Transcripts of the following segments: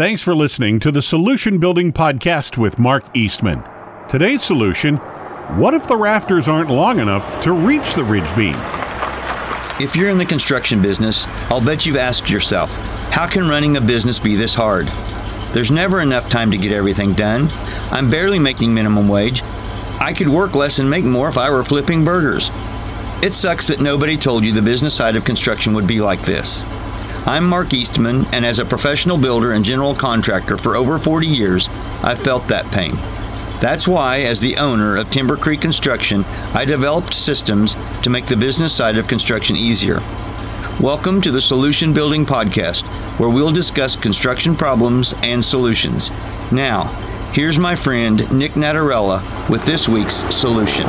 Thanks for listening to the Solution Building Podcast with Mark Eastman. Today's solution what if the rafters aren't long enough to reach the ridge beam? If you're in the construction business, I'll bet you've asked yourself, how can running a business be this hard? There's never enough time to get everything done. I'm barely making minimum wage. I could work less and make more if I were flipping burgers. It sucks that nobody told you the business side of construction would be like this. I'm Mark Eastman, and as a professional builder and general contractor for over 40 years, I've felt that pain. That's why, as the owner of Timber Creek Construction, I developed systems to make the business side of construction easier. Welcome to the Solution Building Podcast, where we'll discuss construction problems and solutions. Now, here's my friend Nick Natarella with this week's solution.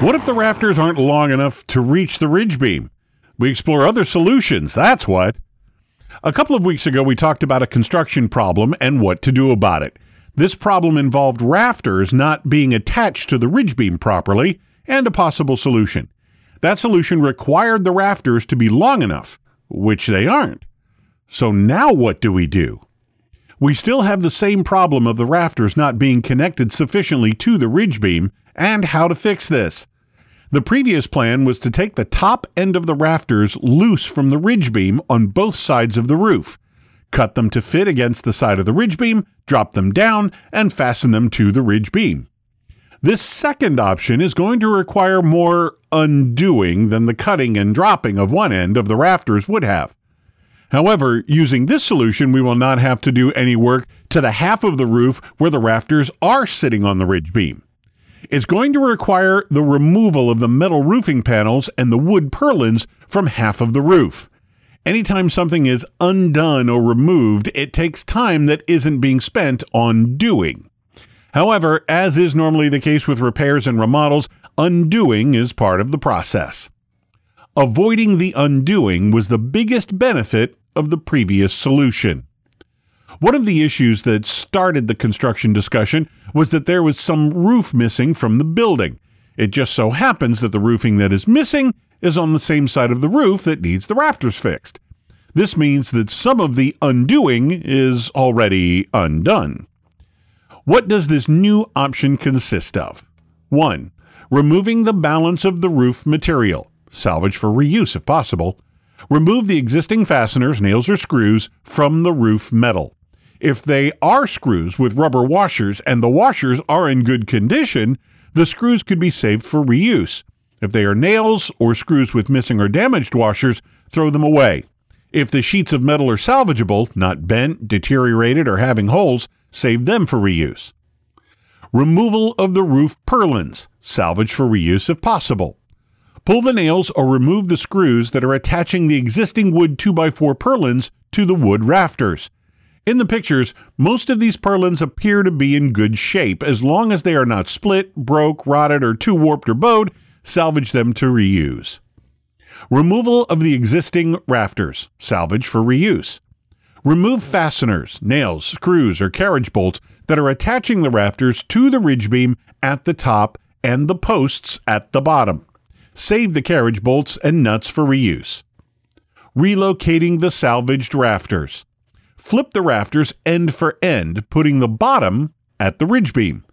What if the rafters aren't long enough to reach the ridge beam? We explore other solutions, that's what. A couple of weeks ago, we talked about a construction problem and what to do about it. This problem involved rafters not being attached to the ridge beam properly and a possible solution. That solution required the rafters to be long enough, which they aren't. So now what do we do? We still have the same problem of the rafters not being connected sufficiently to the ridge beam and how to fix this. The previous plan was to take the top end of the rafters loose from the ridge beam on both sides of the roof, cut them to fit against the side of the ridge beam, drop them down, and fasten them to the ridge beam. This second option is going to require more undoing than the cutting and dropping of one end of the rafters would have. However, using this solution, we will not have to do any work to the half of the roof where the rafters are sitting on the ridge beam. It's going to require the removal of the metal roofing panels and the wood purlins from half of the roof. Anytime something is undone or removed, it takes time that isn't being spent on doing. However, as is normally the case with repairs and remodels, undoing is part of the process. Avoiding the undoing was the biggest benefit of the previous solution. One of the issues that started the construction discussion was that there was some roof missing from the building. It just so happens that the roofing that is missing is on the same side of the roof that needs the rafters fixed. This means that some of the undoing is already undone. What does this new option consist of? 1. Removing the balance of the roof material, salvage for reuse if possible. Remove the existing fasteners, nails, or screws from the roof metal. If they are screws with rubber washers and the washers are in good condition, the screws could be saved for reuse. If they are nails or screws with missing or damaged washers, throw them away. If the sheets of metal are salvageable, not bent, deteriorated, or having holes, save them for reuse. Removal of the roof purlins, salvage for reuse if possible. Pull the nails or remove the screws that are attaching the existing wood 2x4 purlins to the wood rafters. In the pictures, most of these purlins appear to be in good shape as long as they are not split, broke, rotted, or too warped or bowed, salvage them to reuse. Removal of the existing rafters, salvage for reuse. Remove fasteners, nails, screws, or carriage bolts that are attaching the rafters to the ridge beam at the top and the posts at the bottom. Save the carriage bolts and nuts for reuse. Relocating the salvaged rafters flip the rafters end for end, putting the bottom at the ridge beam.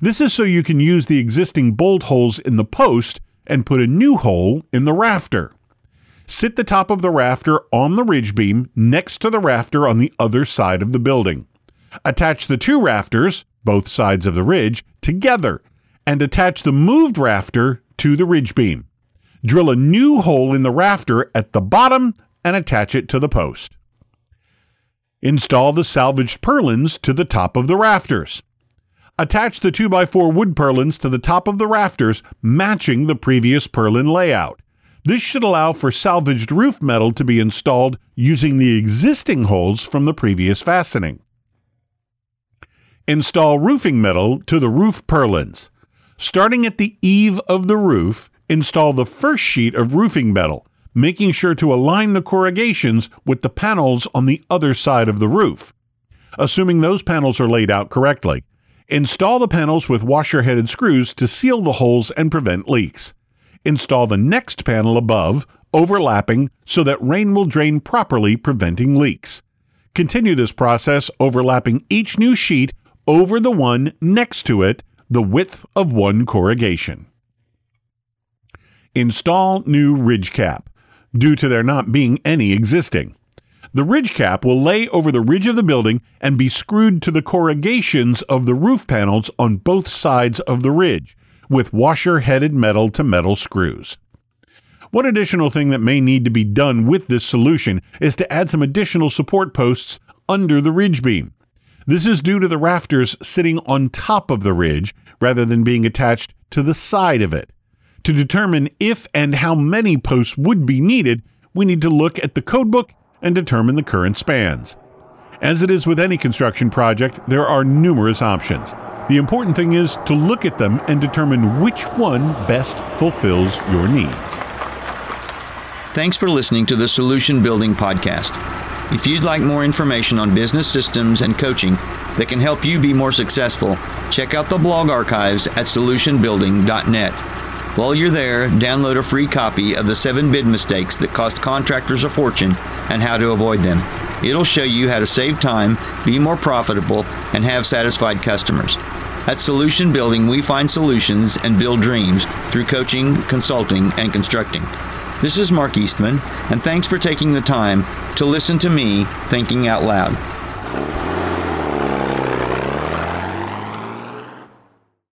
This is so you can use the existing bolt holes in the post and put a new hole in the rafter. Sit the top of the rafter on the ridge beam next to the rafter on the other side of the building. Attach the two rafters, both sides of the ridge, together and attach the moved rafter to the ridge beam. Drill a new hole in the rafter at the bottom and attach it to the post. Install the salvaged purlins to the top of the rafters. Attach the 2x4 wood purlins to the top of the rafters, matching the previous purlin layout. This should allow for salvaged roof metal to be installed using the existing holes from the previous fastening. Install roofing metal to the roof purlins. Starting at the eave of the roof, install the first sheet of roofing metal, making sure to align the corrugations with the panels on the other side of the roof. Assuming those panels are laid out correctly, install the panels with washer headed screws to seal the holes and prevent leaks. Install the next panel above, overlapping, so that rain will drain properly, preventing leaks. Continue this process overlapping each new sheet over the one next to it, the width of one corrugation. Install new ridge cap, due to there not being any existing. The ridge cap will lay over the ridge of the building and be screwed to the corrugations of the roof panels on both sides of the ridge with washer headed metal to metal screws. One additional thing that may need to be done with this solution is to add some additional support posts under the ridge beam. This is due to the rafters sitting on top of the ridge rather than being attached to the side of it. To determine if and how many posts would be needed, we need to look at the codebook and determine the current spans. As it is with any construction project, there are numerous options. The important thing is to look at them and determine which one best fulfills your needs. Thanks for listening to the Solution Building Podcast. If you'd like more information on business systems and coaching that can help you be more successful, check out the blog archives at solutionbuilding.net. While you're there, download a free copy of the seven bid mistakes that cost contractors a fortune and how to avoid them. It'll show you how to save time, be more profitable, and have satisfied customers. At Solution Building, we find solutions and build dreams through coaching, consulting, and constructing. This is Mark Eastman, and thanks for taking the time to listen to me thinking out loud.